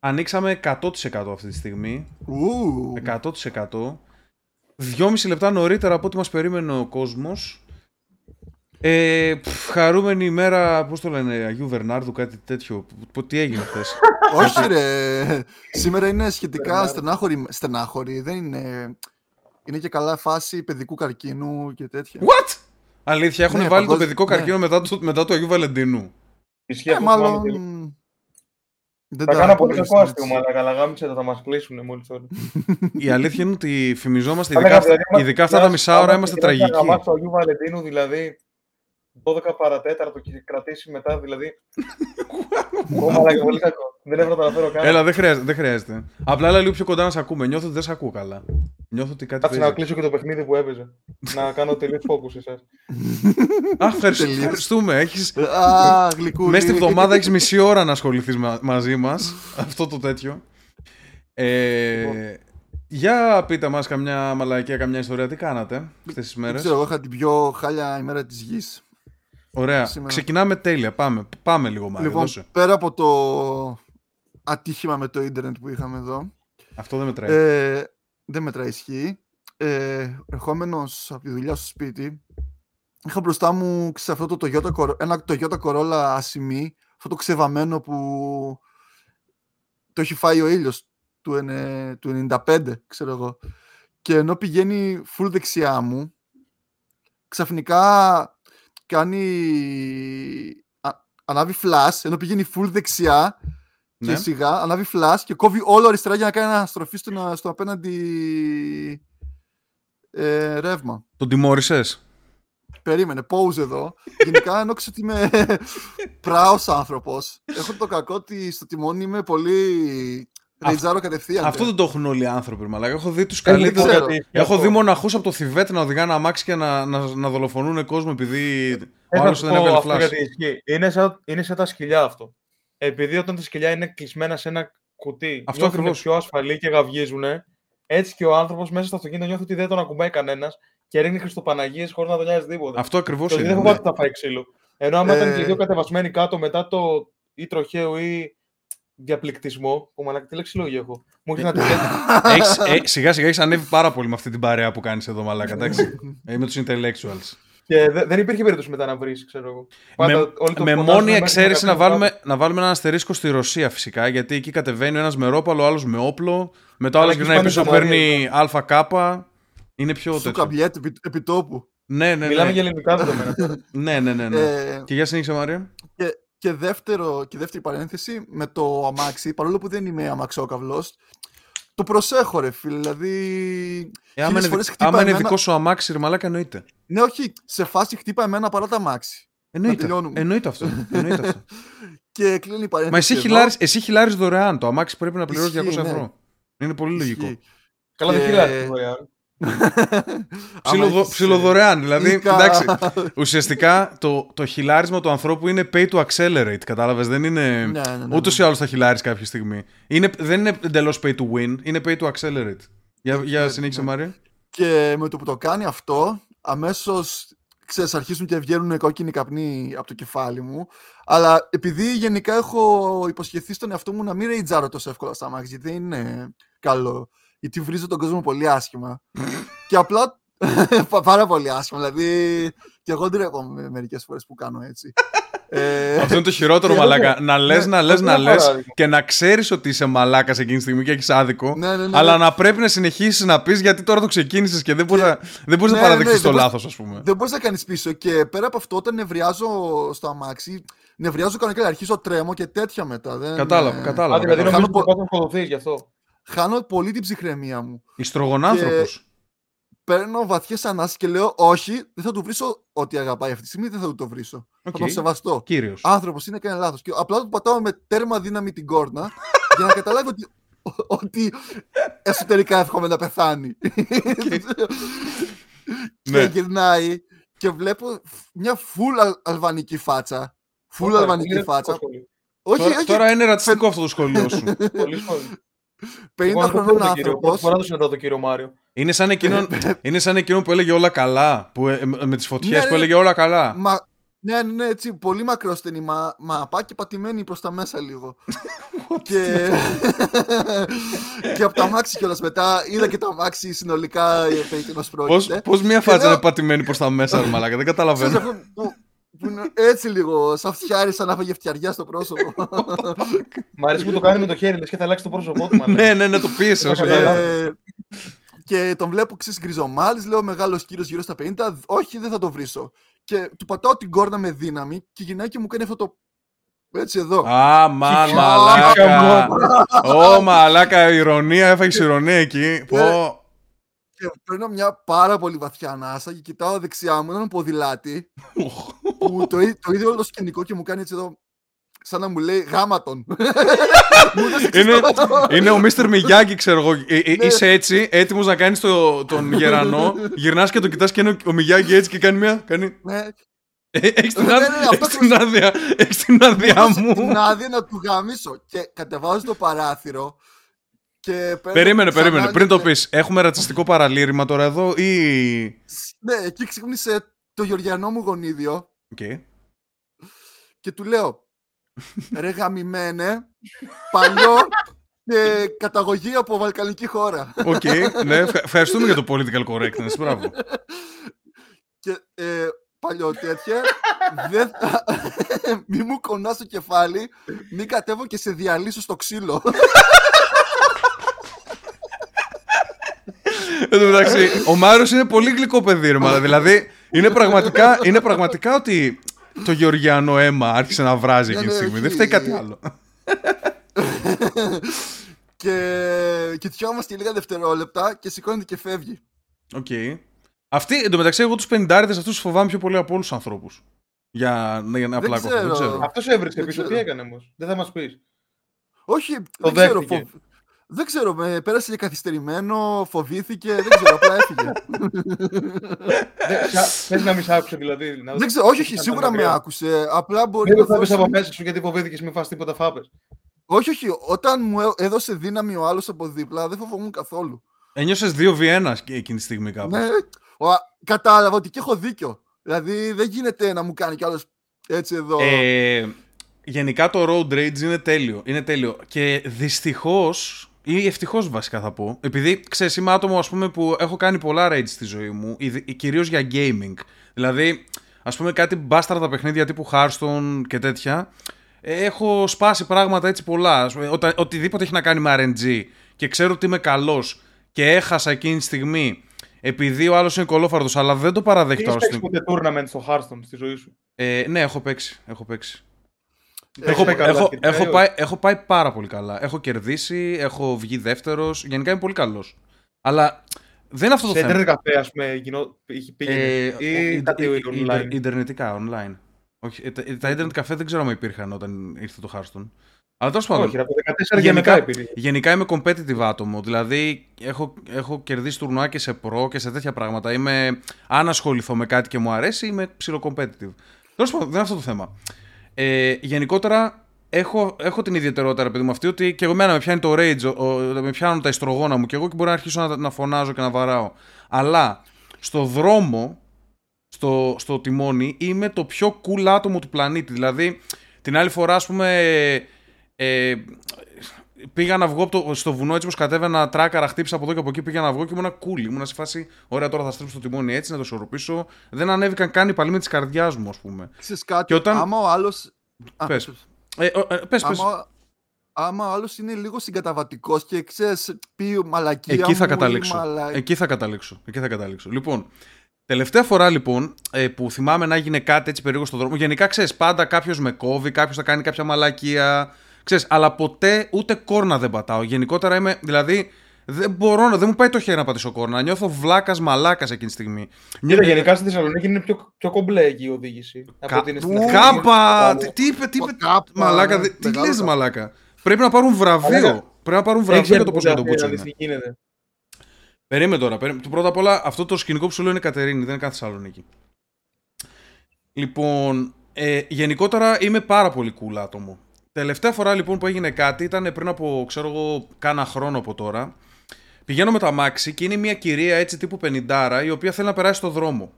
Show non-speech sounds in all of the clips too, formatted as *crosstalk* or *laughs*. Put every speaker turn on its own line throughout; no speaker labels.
Ανοίξαμε 100% αυτή τη στιγμή.
Ου,
100%. Δυόμιση λεπτά νωρίτερα από ό,τι μας περίμενε ο κόσμος. Ε, πφ, χαρούμενη ημέρα, πώς το λένε, Αγίου Βερνάρδου, κάτι τέτοιο. Π- Τι έγινε χθες; *laughs*
όχι ρε. Σήμερα είναι σχετικά στενάχωρη, στενάχωρη. Δεν είναι... Είναι και καλά φάση παιδικού καρκίνου και τέτοια.
What? Αλήθεια, έχουν
Ναι,
βάλει το
παγκόσμιο-
παιδικό
ναι.
καρκίνο μετά, το, μετά του Αγίου Βαλεντίνου.
Ισχύει
Ε,
αυτό
μάλλον...
θυμάμαι και-
Δεν
Θα
τα
κάνω πολύ
απολύσεις,
κακό
έτσι.
αστείο, αλλά καλά γάμισε θα μας κλείσουν μόλις τώρα.
Η αλήθεια είναι ότι φημιζόμαστε,
Θα
ειδικά,
λέγαμε, δηλαδή, άμα-
ειδικά αυτά τα μισά ώρα
άμα
είμαστε
ξεκινάς να
τραγικοί.
γαμάς το Αγίου Βαλεντίνου, δηλαδή 12 παρατέταρτο και κρατήσει μετά, δηλαδή. *laughs* Ω, μαλάκα, πολύ κακό. Δεν έπρεπε να το αναφέρω καν.
Έλα, δεν χρειάζεται, δεν χρειάζεται. Απλά έλα λίγο πιο κοντά να σε ακούμε. Νιώθω ότι δεν σε ακούω καλά. Νιώθω ότι κάτι
Κάτσε να
παίζει.
κλείσω και το παιχνίδι που έπαιζε. να κάνω τελείως focus εσάς. *laughs*
Αχ, ευχαριστώ-
Τελείως.
ευχαριστούμε. Έχεις...
Α, γλυκούλη.
Μέσα στη βδομάδα έχεις μισή ώρα να ασχοληθείς μαζί μας. Αυτό το τέτοιο. Ε, για πείτε μας καμιά μαλακία, καμιά ιστορία. Τι κάνατε αυτές τις
Δεν
μέρες.
ξέρω, εγώ είχα την πιο χάλια ημέρα της γης.
Ωραία.
σήμερα.
Ξεκινάμε τέλεια. Πάμε, πάμε λίγο Μάριο.
Λοιπόν,
δώσε.
πέρα από το ατύχημα με το ίντερνετ που είχαμε εδώ,
Αυτό δεν μετράει.
ε, δεν μετράει ισχύ. Ε, ερχόμενος από τη δουλειά στο σπίτι, είχα μπροστά μου σε αυτό το Toyota, Cor- ένα Toyota Corolla ασημή, αυτό το ξεβαμένο που το έχει φάει ο ήλιος του, ενε- του 95, ξέρω εγώ. Και ενώ πηγαίνει full δεξιά μου, ξαφνικά κάνει... α- ανάβει flash, ενώ πηγαίνει full δεξιά
Ναι.
και σιγά, ανάβει flash και κόβει όλο αριστερά για να κάνει αναστροφή στο, στο απέναντι ε, ρεύμα.
Τον τιμώρησες;
Περίμενε, pause εδώ. Γενικά ενώ ξέρω ότι είμαι *laughs* πράος άνθρωπος, έχω το κακό ότι στο τιμόνι είμαι πολύ ρεϊτζάρω κατευθείαν.
Αυτό δεν το έχουν όλοι οι άνθρωποι, μαλάκα. Έχω δει τους
Δεν
καλύτερους.
ξέρω.
γιατί-
Έχω δει μοναχούς από το Θιβέτ να οδηγάνε αμάξι και να, να, να δολοφονούν κόσμο επειδή ο
Θέλω να
άλλος
σου
δεν
πω
έβγαλε
αυτό
flash.
γιατί ισχύει. Είναι σαν, είναι σαν τα σκυλιά αυτό. Επειδή όταν τα σκυλιά είναι κλεισμένα σε ένα κουτί,
Αυτό
νιώθουν
ακριβώς.
πιο ασφαλή και γαυγίζουν, έτσι και ο άνθρωπος μέσα στο αυτοκίνητο νιώθει ότι δεν τον ακουμπάει κανένας και ρίχνει Χριστοπαναγίες χωρίς να τον νοιάζει τίποτα.
Αυτό ακριβώς
Το ότι δεν
είναι.
φοβάται ότι θα φάει ξύλο. Ενώ άμα ήταν και οι δύο
Ε.
κατεβασμένοι κάτω μετά το ή τροχαίο ή διαπληκτισμό, που μαλάκα τι λεξιλόγιο έχω. Μου έρχεται να *laughs* τελειώσει.
Έχεις, ε, σιγά σιγά έχεις ανέβει πάρα πολύ με αυτή την παρέα που κάνεις εδώ, μαλάκα. Εντάξει. ε, με τους intellectuals.
και δε- δεν υπήρχε περίπτωση μετά να βρεις, ξέρω εγώ. Πάντα
με
όλοι το
με
φωνάζουν
μόνη
μέχρι
εξαίρεση να
κάποιο
βάλουμε, να βάλουμε έναν αστερίσκο στη Ρωσία φυσικά. Γιατί εκεί κατεβαίνει ο ένας με ρόπαλο, ο άλλος με όπλο. Μετά ο άλλο
Αλλά εκεί
γυρνάει
σπάνε
πίσω,
ζαμαρίες,
παίρνει ΑΚ. Είναι πιο
Σου
τέτοιο.
καμπιέτ επί, επιτόπου.
Ναι, ναι,
Μιλάμε
ναι.
για ελληνικά δεδομένα. τώρα.
ναι, ναι, ναι, ναι.
Ε,
Και για συνέχισε, Μαρία.
και, και, δεύτερο, και δεύτερη παρένθεση με το αμάξι, παρόλο που δεν είμαι αμαξόκαυλος, το προσέχω ρε φίλε, δηλαδή...
Ε, άμα
χίλιες
είναι,
φορές
δι-
χτύπα
άμα είναι
εμένα-
δικό σου αμάξι, ρε μαλάκα, εννοείται.
Ναι, όχι, σε φάση χτύπα εμένα παρά τα αμάξι.
Εννοείται,
τελειώνουμε.
εννοείται αυτό. Εννοείται αυτό. *laughs*
Και κλείνει η παρένθεση
Μα εσύ
εδώ.
χιλάρεις, εσύ χιλάρεις δωρεάν. Το αμάξι πρέπει να πληρώσεις 200
Ισχύει, ναι.
ευρώ. Είναι πολύ λογικό.
Ισχύει.
Καλά, δεν
Και-
χειλάει δωρεάν. *laughs*
Ψιλοδο,
Άμα έχεις, ε,
ψιλοδωρεάν. Δηλαδή,
Ήκα.
εντάξει, ουσιαστικά το, το χιλάρισμα του ανθρώπου είναι pay to accelerate. Κατάλαβες. Δεν είναι.
Ναι, ναι, ναι,
Ούτως
ναι.
ή άλλως θα χιλάρεις κάποια στιγμή. Είναι, δεν είναι εντελώς pay to win, είναι pay to accelerate. Για, για
Ναι,
συνέχισε,
ναι.
Μαρία.
Και με το που το κάνει αυτό, αμέσως ξέρεις, αρχίζουν και βγαίνουν κόκκινοι καπνοί από το κεφάλι μου. Αλλά επειδή γενικά έχω υποσχεθεί στον εαυτό μου να μην ρεϊτζάρω τόσο εύκολα στα μάξι, γιατί δεν είναι καλό. Γιατί βρίζω τον κόσμο πολύ άσχημα. και απλά. *laughs* πα- πάρα πολύ άσχημα. Δηλαδή. και εγώ ντρέπομαι μερικές φορές που κάνω έτσι. ε,
Αυτό είναι το χειρότερο, *laughs*
και
μαλάκα.
έχω-
Να λες,
ναι,
να λες,
αυτό
να
είναι
λες
παράδειγμα.
και να ξέρεις ότι είσαι μαλάκας εκείνη τη στιγμή και έχεις άδικο.
ναι, ναι, ναι,
Αλλά
ναι.
να πρέπει να συνεχίσεις να πεις γιατί τώρα το ξεκίνησες και δεν μπορείς να, δεν μπορείς να
Ναι, ναι,
παραδεχτείς
ναι,
το
δεν
λάθος, ας πούμε.
Δεν μπορείς να κάνεις πίσω. Και πέρα από αυτό, όταν νευριάζω στο αμάξι, νευριάζω κανονικά. Αρχίζω τρέμω και τέτοια μετά. Δεν,
Κατάλαβα,
ε,
κατάλαβα.
Α, δηλαδή
κατάλαβα.
νομίζω
Χάνω
ότι θα σκοτωθείς γι' αυτό.
Χάνω πολύ την ψυχραιμία μου.
Ιστρογονάνθρωπος.
Παίρνω βαθιές ανάσεις και λέω: Όχι, δεν θα του βρίσω ό,τι αγαπάει αυτή τη στιγμή, δεν θα του το βρίσω. Θα τον σεβαστώ.
Κύριος.
Άνθρωπος είναι και ένα λάθος. Και απλά του πατάω με τέρμα δύναμη την κόρνα *laughs* για να καταλάβει ότι, ότι εσωτερικά εύχομαι να πεθάνει. *laughs*
Ναι.
και γυρνάει και βλέπω μια full αλ- αλβανική φάτσα. Full
Ωραία,
αλβανική
είναι
φάτσα.
σχολείο.
Όχι,
Τώρα,
όχι,
τώρα είναι ρατσιστικό αυτό το σχολείο σου.
Πολύ σχολείο.
50
Εγώ να το
χρονών
πω τον κύριο,
άνθρωπος.
πρώτη φορά το συναντάω τον κύριο Μάριο.
είναι, σαν εκείνον, είναι σαν εκείνον που έλεγε όλα καλά. Που, ε, με τις φωτιές
Ναι,
που
ναι.
έλεγε όλα καλά.
Μα, Ναι, ναι, ναι, έτσι, πολύ μακρόστενη μα, μαπά και πατημένη προς τα μέσα λίγο. *laughs* και... *laughs* και από τα μάξι κιόλας μετά, είδα και τα μάξι συνολικά περί τίνος πρόκειται.
Πώς, πώς μία φάτσα είναι πατημένη προς τα μέσα, ρε μαλάκα, δεν καταλαβαίνω.
Που είναι έτσι λίγο, σαν φτιάρι, σαν να φάγε φτιαριά στο πρόσωπο.
Μ' αρέσει που το κάνει με το χέρι, λες και θα αλλάξει το πρόσωπό του.
ναι, ναι, ναι, το πίεσε όσο
ε, Και τον βλέπω ξέρεις γκριζομάλης, λέω μεγάλος κύριος γύρω στα 50, όχι δεν θα το βρίσω. Και του πατάω την κόρνα με δύναμη και η γυναίκα μου κάνει αυτό το έτσι εδώ.
Α, μα, μαλάκα. Ω, μαλάκα, ηρωνία, έφαγες ηρωνία εκεί. Πω.
Και παίρνω μια πάρα πολύ βαθιά ανάσα και κοιτάω δεξιά μου έναν ποδηλάτη που το, το ίδιο όλο το σκηνικό και μου κάνει έτσι εδώ σαν να μου λέει γάματον. *laughs*
είναι, είναι ο Μίστερ Μιγιάκη, ξέρω εγώ. Ε, ε, ναι. Είσαι έτσι, έτοιμος να κάνεις το, τον γερανό. Γυρνάς και το κοιτάς και είναι ο Μιγιάκη έτσι και κάνει μια. Κάνει...
Ναι.
Έχεις την, άδεια, την άδεια, έχεις την άδεια μου.
την άδεια να του γαμήσω. Και κατεβάζω το παράθυρο. Και
περίμενε, περίμενε. Πριν το πεις, έχουμε ρατσιστικό παραλήρημα τώρα εδώ ή.
Ναι, εκεί ξύπνησε το γεωργιανό μου γονίδιο.
Okay.
Και του λέω, ρε γαμημένε, παλιό και καταγωγή από βαλκανική χώρα.
OK, okay, ναι, ευχαριστούμε για το political correctness, μπράβο.
Και ε, παλιό τέτοια, δεν θα... *laughs* μη μου κονάς το κεφάλι, μη κατέβω και σε διαλύσω στο ξύλο.
Εν τω ο Μάριο είναι πολύ γλυκό παιδί, Δηλαδή, είναι πραγματικά, είναι πραγματικά ότι το γεωργιανό αίμα άρχισε να βράζει εκείνη τη στιγμή. Δεν φταίει κάτι άλλο.
και κοιτιόμαστε λίγα δευτερόλεπτα και σηκώνεται και φεύγει.
OK. Okay. Αυτή, εντωμεταξύ, εγώ τους πενηντάρηδες αυτούς τους φοβάμαι πιο πολύ από όλους τους ανθρώπους. Για, για να απλά
Δεν ξέρω. Αυτός έβρισκε πίσω. Τι έκανε όμως; Δεν θα μας πεις.
Όχι, δεν ξέρω. Δεν ξέρω, με πέρασε και καθυστερημένο, φοβήθηκε, δεν ξέρω, απλά έφυγε.
Θες να μην σ' άκουσε δηλαδή.
Δεν ξέρω, όχι, όχι, σίγουρα με άκουσε. Απλά μπορεί
να. Δεν θα από μέσα σου γιατί φοβήθηκες, μην φας τίποτα φάπες.
Όχι, όχι. Όταν μου έδωσε δύναμη ο άλλος από δίπλα, δεν φοβόμουν καθόλου.
Ένιωσες 2v1 εκείνη τη στιγμή κάπου.
Ναι, κατάλαβα ότι και έχω δίκιο. Δηλαδή δεν γίνεται να μου κάνει κι άλλος έτσι εδώ.
Ε, γενικά το road rage είναι τέλειο. Είναι τέλειο. Και δυστυχώς ή ευτυχώς βασικά θα πω. Επειδή ξέρεις, είμαι άτομο ας πούμε, που έχω κάνει πολλά raids στη ζωή μου, κυρίως για gaming. Δηλαδή, ας πούμε, κάτι μπάσταρτα παιχνίδια τύπου Hearthstone και τέτοια. Έχω σπάσει πράγματα έτσι πολλά. Οτα, οτιδήποτε έχει να κάνει με RNG και ξέρω ότι είμαι καλός και έχασα εκείνη τη στιγμή επειδή ο άλλος είναι κολόφαρτο, αλλά δεν το παραδέχτηκα.
Έχεις παίξει ποτέ tournament στο Hearthstone στη ζωή σου;
Ε, ναι, έχω παίξει. Έχω παίξει. Έχω, έχω, έχω, πάει, έχω πάει πάρα πολύ καλά. Έχω κερδίσει, έχω βγει δεύτερος. Γενικά είμαι πολύ καλός. Αλλά δεν είναι αυτό το
θέμα.
Σε
ίντερνετ καφέ, ας πούμε, πήγαινε. Ε, ή κάτι online.
Ιντερνετικά, online. Όχι, ε, τα, τα ίντερνετ καφέ δεν ξέρω αν υπήρχαν όταν ήρθε το Hearthstone. Αλλά τέλος πάντων.
Όχι, από 14 γενικά, υπήρχε.
Γενικά είμαι competitive άτομο. Δηλαδή έχω, έχω κερδίσει τουρνουά και σε προ και σε τέτοια πράγματα. Είμαι, αν ασχοληθώ με κάτι και μου αρέσει, είμαι ψιλοκοmpetitive. Τέλος πάντων, δεν είναι αυτό το θέμα. Ε, γενικότερα έχω, έχω την ιδιαιτερότητα, παιδί μου, αυτή ότι και εγώ μένα με πιάνει το rage, ο, με πιάνουν τα ιστρογόνα μου και εγώ και μπορώ να αρχίσω να, να φωνάζω και να βαράω. Αλλά στο δρόμο, στο, στο τιμόνι, είμαι το πιο cool άτομο του πλανήτη. Δηλαδή, την άλλη φορά, ας πούμε, ε, πήγα να βγω το, στο βουνό έτσι πως κατέβαινα τράκαρα, χτύπησα από εδώ και από εκεί, πήγα να βγω και ήμουν cool. Ήμουν σε φάση, ωραία τώρα θα στρίψω το τιμόνι έτσι, να το σωροπήσω. Δεν ανέβηκαν καν οι παλμοί της καρδιάς μου, ας πούμε.
Ξέρεις κάτι, και όταν... άμα ο άλλο.
Πες. Ε, ε, πες, πες.
Άμα, άμα ο άλλος είναι λίγο συγκαταβατικός και ξέρεις, πει μαλακία.
Εκεί θα καταλήξω. Μαλα... Εκεί θα καταλήξω. Εκεί θα καταλήξω. Λοιπόν, Τελευταία φορά λοιπόν ε, που θυμάμαι να έγινε κάτι έτσι περίεργο στον δρόμο, γενικά ξέρεις, πάντα κάποιος με κόβει, κάποιος θα κάνει κάποια μαλακία. Ξέρεις, αλλά ποτέ ούτε κόρνα δεν πατάω. Γενικότερα είμαι, δηλαδή, δεν μπορώ, δεν μου πάει το χέρι να πατήσω κόρνα. Νιώθω βλάκας μαλάκας εκείνη τη στιγμή.
Νιώθω... γενικά στη Θεσσαλονίκη είναι πιο, πιο κομπλέ εκεί η οδήγηση.
Κα... Κάπα! Τι είπε, τι είπε. Μαλάκα, τι λες, μαλάκα; Πρέπει να πάρουν βραβείο. Πρέπει να πάρουν βραβείο για το πώ να το
γίνεται.
Περίμενε τώρα. Περίμενε. Πρώτα απ' όλα, αυτό το σκηνικό που σου λέω είναι Κατερίνη, δεν είναι κάθε Θεσσαλονίκη. Λοιπόν, ε, γενικότερα είμαι πάρα πολύ cool άτομο. Τελευταία φορά λοιπόν που έγινε κάτι ήταν πριν από, ξέρω εγώ, κάνα χρόνο από τώρα. Πηγαίνω με τα μάξι και είναι μια κυρία έτσι τύπου 50 η οποία θέλει να περάσει στο δρόμο.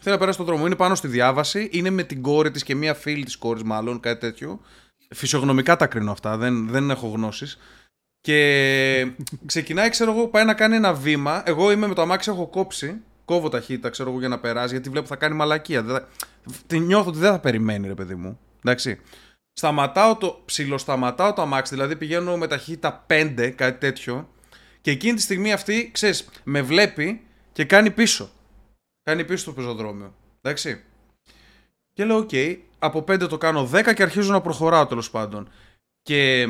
Θέλει να περάσει τον δρόμο. Είναι πάνω στη διάβαση, είναι με την κόρη της και μία φίλη της κόρης, μάλλον κάτι τέτοιο. Φυσιογνωμικά τα κρίνω αυτά, δεν, δεν έχω γνώσεις. Και ξεκινάει, ξέρω εγώ, πάει να κάνει ένα βήμα. Εγώ είμαι με το αμάξι, έχω κόψει. Κόβω ταχύτητα, ξέρω εγώ, για να περάσει, γιατί βλέπω θα κάνει μαλακία. Δεν θα... Τη νιώθω ότι δεν θα περιμένει, ρε παιδί μου. Εντάξει. Σταματάω το, ψιλοσταματάω το αμάξι, δηλαδή πηγαίνω με ταχύτητα 5, κάτι τέτοιο. Και εκείνη τη στιγμή αυτή, ξέρεις, με βλέπει και κάνει πίσω. Κάνει πίσω στο πεζοδρόμιο. Εντάξει. Και λέω, OK, okay, από 5 το κάνω 10 και αρχίζω να προχωράω τέλος πάντων. Και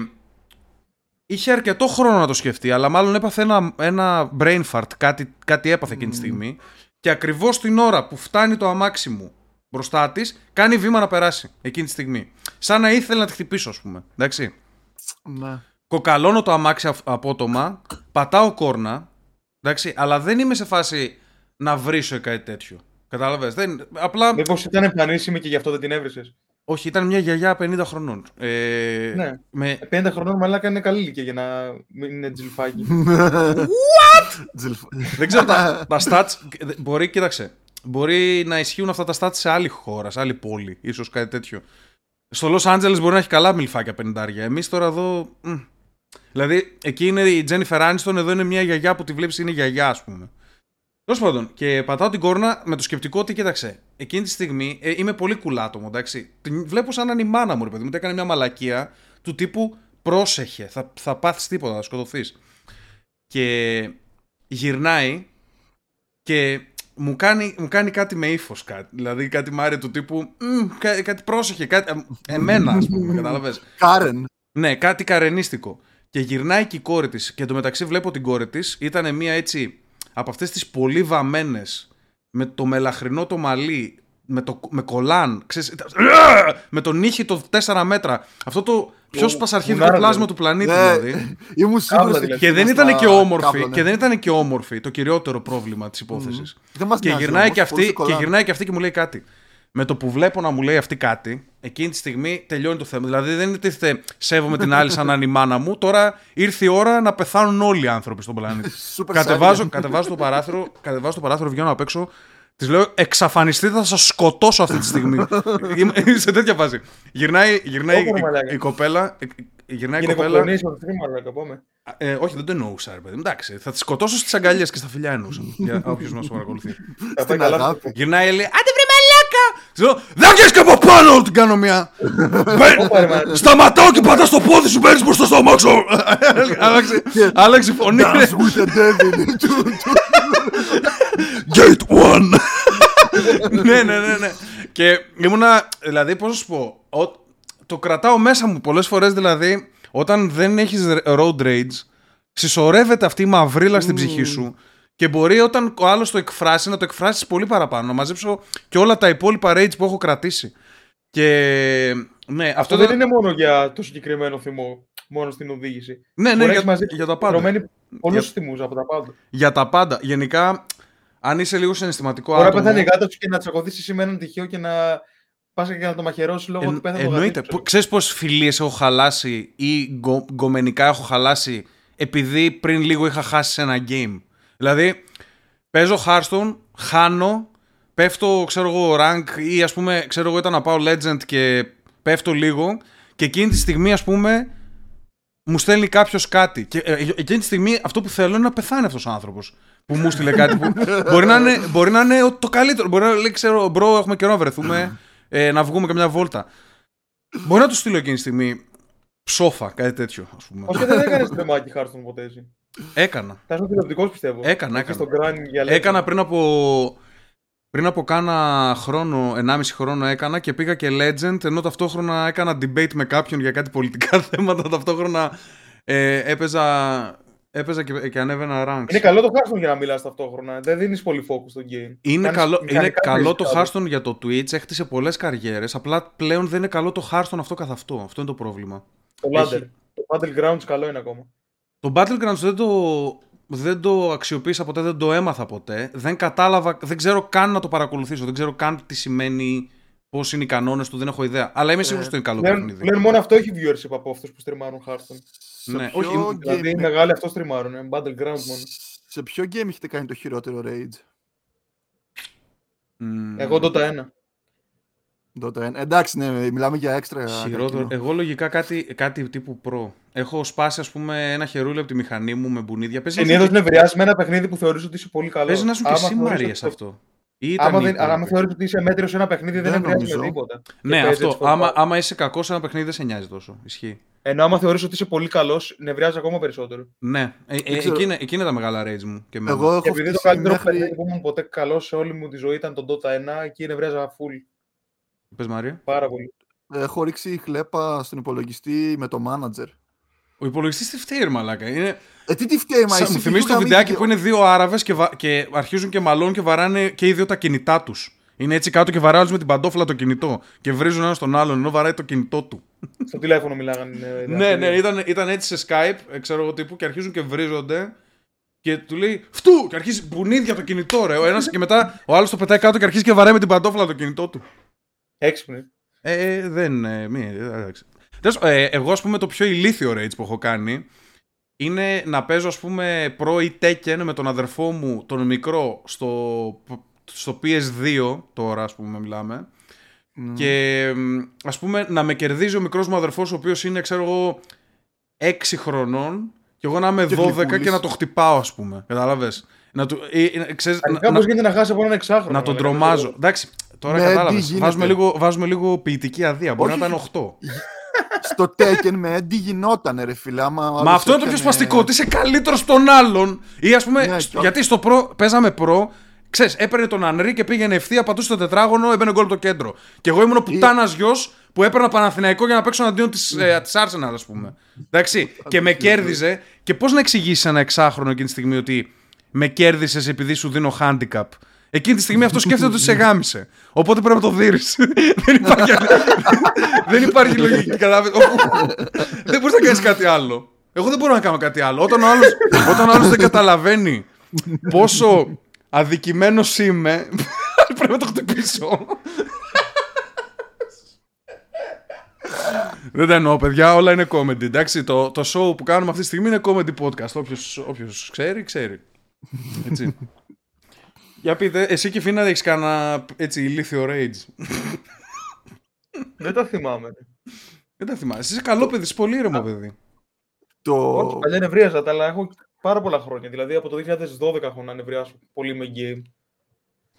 είχε αρκετό χρόνο να το σκεφτεί, αλλά μάλλον έπαθε ένα, ένα brain fart, κάτι, κάτι έπαθε εκείνη τη στιγμή. Και ακριβώς την ώρα που φτάνει το αμάξι μου μπροστά της, κάνει βήμα να περάσει εκείνη τη στιγμή. Σαν να ήθελε να τη χτυπήσω, ας πούμε. Εντάξει.
Ναι.
Κοκαλώνω το αμάξι απότομα, πατάω κόρνα, εντάξει, αλλά δεν είμαι σε φάση να βρίσω ή κάτι τέτοιο. Κατάλαβες. Δεν... Απλά.
Μήπως ήταν εμφανίσιμη και γι' αυτό δεν την έβρισες;
Όχι, ήταν μια γιαγιά 50 χρονών. Ε,
ναι.
με...
50 χρονών μαλάκα είναι καλή ηλικία για να μην είναι τζιλφάκι. *laughs*
What? δεν ξέρω τα, *laughs* τα stats. Μπορεί, κοίταξε. Μπορεί να ισχύουν αυτά τα stats σε άλλη χώρα, σε άλλη πόλη, ίσως κάτι τέτοιο. Στο Los Angeles μπορεί να έχει καλά μιλφάκια 50. Εμείς τώρα εδώ. Μ. Δηλαδή, εκεί είναι η Jennifer Aniston, εδώ είναι μια γιαγιά που τη βλέπεις είναι γιαγιά, ας πούμε. Τέλος πάντων, και πατάω την κόρνα με το σκεπτικό ότι κοίταξε. Εκείνη τη στιγμή ε, είμαι πολύ κουλάτομο, εντάξει. Την βλέπω σαν να είναι η μάνα μου, ρε παιδί μου. έκανε μια μαλακία του τύπου πρόσεχε, θα, θα πάθεις τίποτα, θα σκοτωθείς. Και γυρνάει και μου κάνει, μου κάνει κάτι με ύφος κάτι. Δηλαδή κάτι μάρι του τύπου. Κά, κάτι πρόσεχε, κάτι. Ε, εμένα, ας πούμε, κατάλαβες.
Κάρεν.
Ναι, κάτι καρενίστικο. Και γυρνάει και η κόρη της. Και εντωμεταξύ βλέπω την κόρη της. Ήταν μια έτσι από αυτές τις πολύ βαμμένες με το μελαχρινό το μαλλί με, το, με κολάν, ξέρεις, με τον νύχι το 4 μέτρα. Αυτό το πιο σπασαρχίδικο πλάσμα του πλανήτη
Ναι,
δηλαδή; *laughs*
Ήμουν σίγουρος ότι
Και δεν
στα
ήταν και όμορφη,
κάβλωνα.
και δεν ήταν και όμορφη το κυριότερο πρόβλημα της υπόθεσης.
Δεν μας
Και
νοιάζει
γυρνάει
όμως,
και, αυτή,
πολύ
και
κολλάνε.
γυρνάει και αυτή και μου λέει κάτι. Με το που βλέπω να μου λέει αυτή κάτι, εκείνη τη στιγμή τελειώνει το θέμα. Δηλαδή δεν είναι τίθεται σέβομαι την άλλη σαν να είναι η μάνα μου. Τώρα ήρθε η ώρα να πεθάνουν όλοι οι άνθρωποι στον πλανήτη.
Super
κατεβάζω,
Saiyan.
κατεβάζω το παράθυρο, κατεβάζω το παράθυρο, βγαίνω απ' έξω. Της λέω εξαφανιστείτε, θα σας σκοτώσω αυτή τη στιγμή. *laughs* Είμαι σε τέτοια φάση. Γυρνάει, γυρνάει
Ω,
η,
μαλάκα.
η κοπέλα. η- Γυρνάει η
Είναι
κοπέλα.
κοπλονής από το stream, μαλάκα, πάμε.
Ε, όχι, δεν το εννοούσα, ρε παιδί. μου. Εντάξει, θα τη σκοτώσω στις αγκαλιές και στα φιλιά εννοούσα. για όποιος μας παρακολουθεί.
Θα πάει
Στην
καλά.
αγάπη.
Γυρνάει, λέει, Άντε βρε μαλάκα! Της λέω, Δεν βγες και από πάνω! Την κάνω μια. *laughs* Μπαίνει-
Όπα, ρε, μαλάκα.
Σταματάω και πατάς στο πόδι σου, μπαίνεις μπροστά στο αμάξο. *laughs* Άλλαξε- Άλλαξε η φωνή.
Dance with the devil.
Gate 1. ναι, ναι, ναι, ναι. Και ήμουνα, δηλαδή, πώς να σου πω, ο- το κρατάω μέσα μου πολλές φορές, δηλαδή, όταν δεν έχεις road rage, συσσωρεύεται αυτή η μαυρίλα στην ψυχή σου και μπορεί όταν ο άλλος το εκφράσει να το εκφράσεις πολύ παραπάνω, να μαζέψω και όλα τα υπόλοιπα rage που έχω κρατήσει. Και ναι, αυτό,
Αυτό δεν είναι μόνο για το συγκεκριμένο θυμό, μόνο στην οδήγηση.
Ναι, ναι,
Μπορεί να
για,
έχεις μαζί
για τα πάντα.
Ρωμένοι πολλούς
Για-
θυμούς από τα πάντα.
Για τα πάντα. Γενικά, αν είσαι λίγο συναισθηματικό
Μπορεί να
άτομο...
πεθάνει η γάτα σου και να τσακωθείς εσύ με έναν τυχαίο και να πας και να το μαχαιρώσεις λόγω
Εν-
ότι πέθανε το
εννοείται.
γατί σου.
Που- Ξέρεις πως φιλίες έχω χαλάσει ή γκο, γκομενικά έχω χαλάσει επειδή πριν λίγο είχα χάσει σε ένα game; Δηλαδή, παίζω Hearthstone, χάνω, πέφτω, ξέρω εγώ, rank ή ας πούμε, ξέρω εγώ, ήταν να πάω legend και πέφτω λίγο και εκείνη τη στιγμή, ας πούμε, μου στέλνει κάποιος κάτι. Και ε, εκείνη τη στιγμή αυτό που θέλω είναι να πεθάνει αυτός ο άνθρωπος. Που μου στείλε κάτι που. μπορεί, να είναι, μπορεί να είναι το καλύτερο. Μπορεί να λέει, ξέρω, bro, έχουμε καιρό να βρεθούμε, ε, να βγούμε καμιά βόλτα. Μπορεί να του στείλω εκείνη τη στιγμή ψόφα, κάτι τέτοιο, ας πούμε.
Όχι, δεν έκανες τρεμάκι Hearthstone ποτέ εσύ.
Έκανα.
Θα είσαι τηλεοπτικός πιστεύω.
Έκανα,
Εκεί
έκανα.
στον Grand για Legend.
Έκανα πριν από. Πριν από κάνα χρόνο, 1,5 χρόνο έκανα και πήγα και Legend, ενώ ταυτόχρονα έκανα debate με κάποιον για κάτι πολιτικά *laughs* θέματα. Ταυτόχρονα ε, έπαιζα, έπαιζα και, και ανέβαινα ranks.
Είναι καλό το Hearthstone για να μιλάς ταυτόχρονα. Δεν δίνεις πολύ focus στο game.
Είναι,
Κάνεις
καλό, είναι
μηχανικά
καλό το
results.
Hearthstone για το Twitch, έχτισε πολλές καριέρες, απλά πλέον δεν είναι καλό το Hearthstone αυτό καθ' αυτό. Αυτό είναι το πρόβλημα.
Το
Έχει-
Ladder. Το Battlegrounds καλό είναι ακόμα.
Το Battlegrounds δεν το, δεν το αξιοποίησα ποτέ, δεν το έμαθα ποτέ. Δεν κατάλαβα, δεν ξέρω καν να το παρακολουθήσω, δεν ξέρω καν τι σημαίνει, πώς είναι οι κανόνες του, δεν έχω ιδέα. Αλλά είμαι σίγουρος ότι είναι καλό
Πλέον,
παιχνίδι.
πλέον μόνο αυτό έχει viewership από αυτούς που στριμάρουν Hearthstone.
Σε
Ναι,
ποιο
όχι,
Δηλαδή οι
game-
μεγάλοι αυτό στριμάρουν. Ε, Battlegrounds μόνο.
Σε ποιο game έχετε κάνει το χειρότερο rage;
Εγώ Dota 1.
Dota 1. Εντάξει, ναι, μιλάμε για έξτρα.
Χειρότερο.
καρκίνο.
Εγώ λογικά κάτι, κάτι τύπου προ. Έχω σπάσει, ας πούμε, ένα χερούλι από τη μηχανή μου με μπουνίδια. Παίζει να
Συνήθως
σου-
νευριάζει με ένα παιχνίδι που θεωρείς ότι είσαι πολύ καλό.
παίζει να σου και
Άμα
εσύ
θεωρείς
Μαρία
ότι-
σε αυτό. Ή ήταν
Άμα,
οι
δεν, άμα
υπόλοιποι.
θεωρείς ότι είσαι μέτριος σε ένα παιχνίδι, δεν
Δεν
νευριάζει με
νομίζω.
τίποτα. Και
Ναι,
παίζει
αυτό.
έτσι
Άμα,
φορμά.
άμα είσαι κακός σε ένα παιχνίδι, δεν σε νοιάζει τόσο. Ισχύει.
Ενώ άμα θεωρείς ότι είσαι πολύ καλός, νευριάζει ακόμα περισσότερο.
Ναι, ε, ε,
ξέρω.
εκεί, είναι, εκεί είναι τα μεγάλα rage μου. Και εμένα.
Εγώ έχω
Και επειδή το
φτύσει
καλύτερο
μέχρι...
παιχνίδι που ήμουν ποτέ καλός σε όλη μου τη ζωή ήταν το Dota 1, εκεί νευριάζα full.
Πες Μαρία.
Πάρα πολύ.
Έχω ρίξει χλέπα στον υπολογιστή με το manager.
Ο υπολογιστής τι φταίει, ρε μαλάκα. Είναι...
Ε, τι τι φταίει, μα
Σα-
εσύ
μου θυμίζει το
γαμί-
βιντεάκι που είναι δύο Άραβες και, βα... και αρχίζουν και μαλώνουν και βαράνε και οι δύο τα κινητά τους. Είναι έτσι κάτω και βαράει άλλος με την παντόφλα το κινητό. Και βρίζουν ένα τον άλλον ενώ βαράει το κινητό του.
Στο τηλέφωνο μιλάγανε. ε,
ναι,
δηλαδή.
ναι, ήταν, ήταν έτσι σε Skype, ε, ξέρω εγώ τύπου, και αρχίζουν και βρίζονται. Και του λέει Φτού! Και αρχίζει μπουνίδια το κινητό, ρε. Ο ένας, και μετά ο άλλος το πετάει κάτω και αρχίζει και βαράει με την παντόφλα το κινητό του.
Έξυπνη.
Ε, δεν. Ε, μη, ε, εντάξει. Τέλος, ε, εγώ, ας πούμε, το πιο ηλίθιο rage που έχω κάνει είναι να παίζω, ας πούμε, Pro ή Tekken με τον αδερφό μου, τον μικρό, στο, στο PS2, τώρα, ας πούμε, μιλάμε.
Μμ.
Και, μ, ας πούμε, να με κερδίζει ο μικρός μου αδερφός, ο οποίος είναι, ξέρω εγώ, 6 χρονών, και εγώ να είμαι
Και
12
γλυκούλης.
και να το χτυπάω, ας πούμε. Κατάλαβες; Να, του, ε, ε, ξέρεις,
Αρχικά
να,
πώς γίνεται να χάσει από έναν εξάχρονο.
να τον
μαλάκα, δεν
τρομάζω.
ξέρω.
Εντάξει, τώρα
Ναι,
κατάλαβες.
τι γίνεται;
Βάζουμε λίγο, βάζουμε λίγο ποιητική αδεία. Μπορεί
Όχι.
να ήταν 8.
Στο Tekken με Eddie γινότανε, ρε φίλε. Άμα
Μα αυτό είναι το πιο σπαστικό, ότι είσαι καλύτερος στον άλλον. Ή ας πούμε,
Ναι,
σ-
και-
γιατί στο προ, παίζαμε προ, ξέρεις, έπαιρνε τον Ανρί και πήγαινε ευθεία, πατούσε το τετράγωνο, έμπαινε γκολ από το κέντρο. Και εγώ ήμουν ο πουτάνας γιος που έπαιρνα Παναθηναϊκό για να παίξω αντίον της ε, της Arsenal, ας πούμε. Εντάξει, και με κέρδιζε. Και πώς να εξηγήσεις ένα εξάχρονο εκείνη τη στιγμή ότι με κέρδισες επειδή σου δίνω handicap; Εκείνη τη στιγμή αυτό σκέφτεται ότι σε γάμισε. Οπότε πρέπει να το δει. *laughs* δεν, υπάρχει, *laughs* δεν υπάρχει λογική. κατάλαβες. Όπου- δεν μπορείς να κάνεις κάτι άλλο. Εγώ δεν μπορώ να κάνω κάτι άλλο. Όταν ο άλλος, όταν ο άλλος δεν καταλαβαίνει πόσο αδικημένο είμαι, *laughs* πρέπει να το χτυπήσω. δεν τα εννοώ, παιδιά. Όλα είναι comedy. Εντάξει, το, το show που κάνουμε αυτή τη στιγμή είναι comedy podcast. Όποιος, όποιος ξέρει, ξέρει. Έτσι. *laughs* Για πείτε, εσύ και Φίνα έχεις κανένα έτσι ηλίθιο rage;
Δεν τα θυμάμαι.
Δεν τα θυμάσαι. Εσύ είσαι καλό παιδί, είσαι πολύ ήρεμο παιδί.
Το...
Όχι, παλιά νευρίαζα, τα, αλλά έχω πάρα πολλά χρόνια. Δηλαδή από το 2012 έχω να νευριάσω πολύ με game.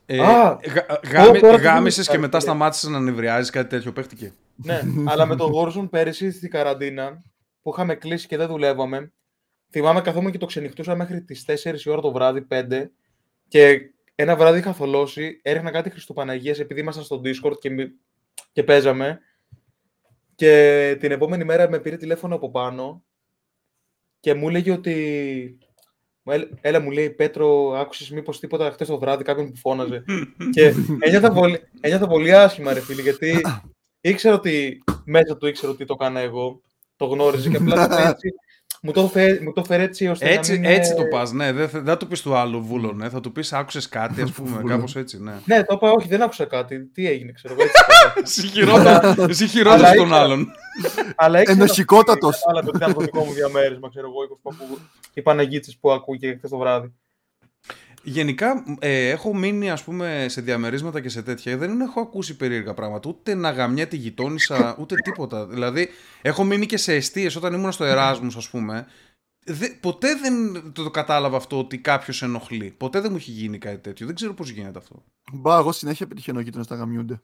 Ε,
Α,
γα- γάμι-
τώρα τι
γάμισες και
γίνεται,
μετά
ρε.
σταμάτησες να νευριάζεις, κάτι τέτοιο παίχτηκε.
ναι, αλλά με το Warzone πέρυσι στην καραντίνα που είχαμε κλείσει και δεν δουλεύαμε. Θυμάμαι καθόμουν και το ξενυχτούσα μέχρι τις 4 η ώρα το βράδυ, 5. Και ένα βράδυ είχα θολώσει, έριχνα κάτι Χριστουπαναγίες επειδή ήμασταν στο Discord και, μι- και παίζαμε. Και την επόμενη μέρα με πήρε τηλέφωνο από πάνω και μου έλεγε ότι. μου έλε- Έλα, μου λέει Πέτρο, άκουσες μήπως τίποτα χτε το βράδυ κάποιον που φώναζε. *laughs* και ένιωθα πολύ, ένιωθα πολύ άσχημα, ρε φίλε, γιατί *laughs* ήξερα ότι μέσα του ήξερα ότι το έκανα εγώ. Το γνώριζε και απλά το *laughs* φέρε έτσι, μου, το φέρε, μου το φέρε έτσι ώστε
Έτσι,
να μην.
έτσι
ε,
το πας, ναι. Δεν, θα- δεν θα του πεις του άλλου βούλο, ναι. Θα του πεις άκουσες κάτι, ας πούμε, κάπως έτσι, ναι.
Ναι, το είπα, όχι, δεν άκουσα κάτι. Τι έγινε, ξέρω εγώ. Έτσι, το είπα.
Εσύ χειρότερα, εσύ χειρότερος
Αλλά
των
ήξερα-
άλλων.
Αλλά ήξερα
Ενοχικότατος.
ότι Κατάλαβε ότι ήταν το δικό μου διαμέρισμα, ξέρω εγώ, οι παππού- οι Παναγίτσες που ακούγε χθες το βράδυ.
Γενικά, ε, έχω μείνει ας πούμε σε διαμερίσματα και σε τέτοια. Δεν έχω ακούσει περίεργα πράγματα. Ούτε να γαμιέται η γειτόνισσα, ούτε τίποτα. Δηλαδή, έχω μείνει και σε αιστείες όταν ήμουν στο Εράσμους, ας πούμε. Δε, ποτέ δεν το, το κατάλαβα αυτό ότι κάποιος ενοχλεί. Ποτέ δεν μου έχει γίνει κάτι τέτοιο. Δεν ξέρω πώς γίνεται αυτό.
Μπα, εγώ συνέχεια πετυχαίνω γείτονες να γαμιούνται.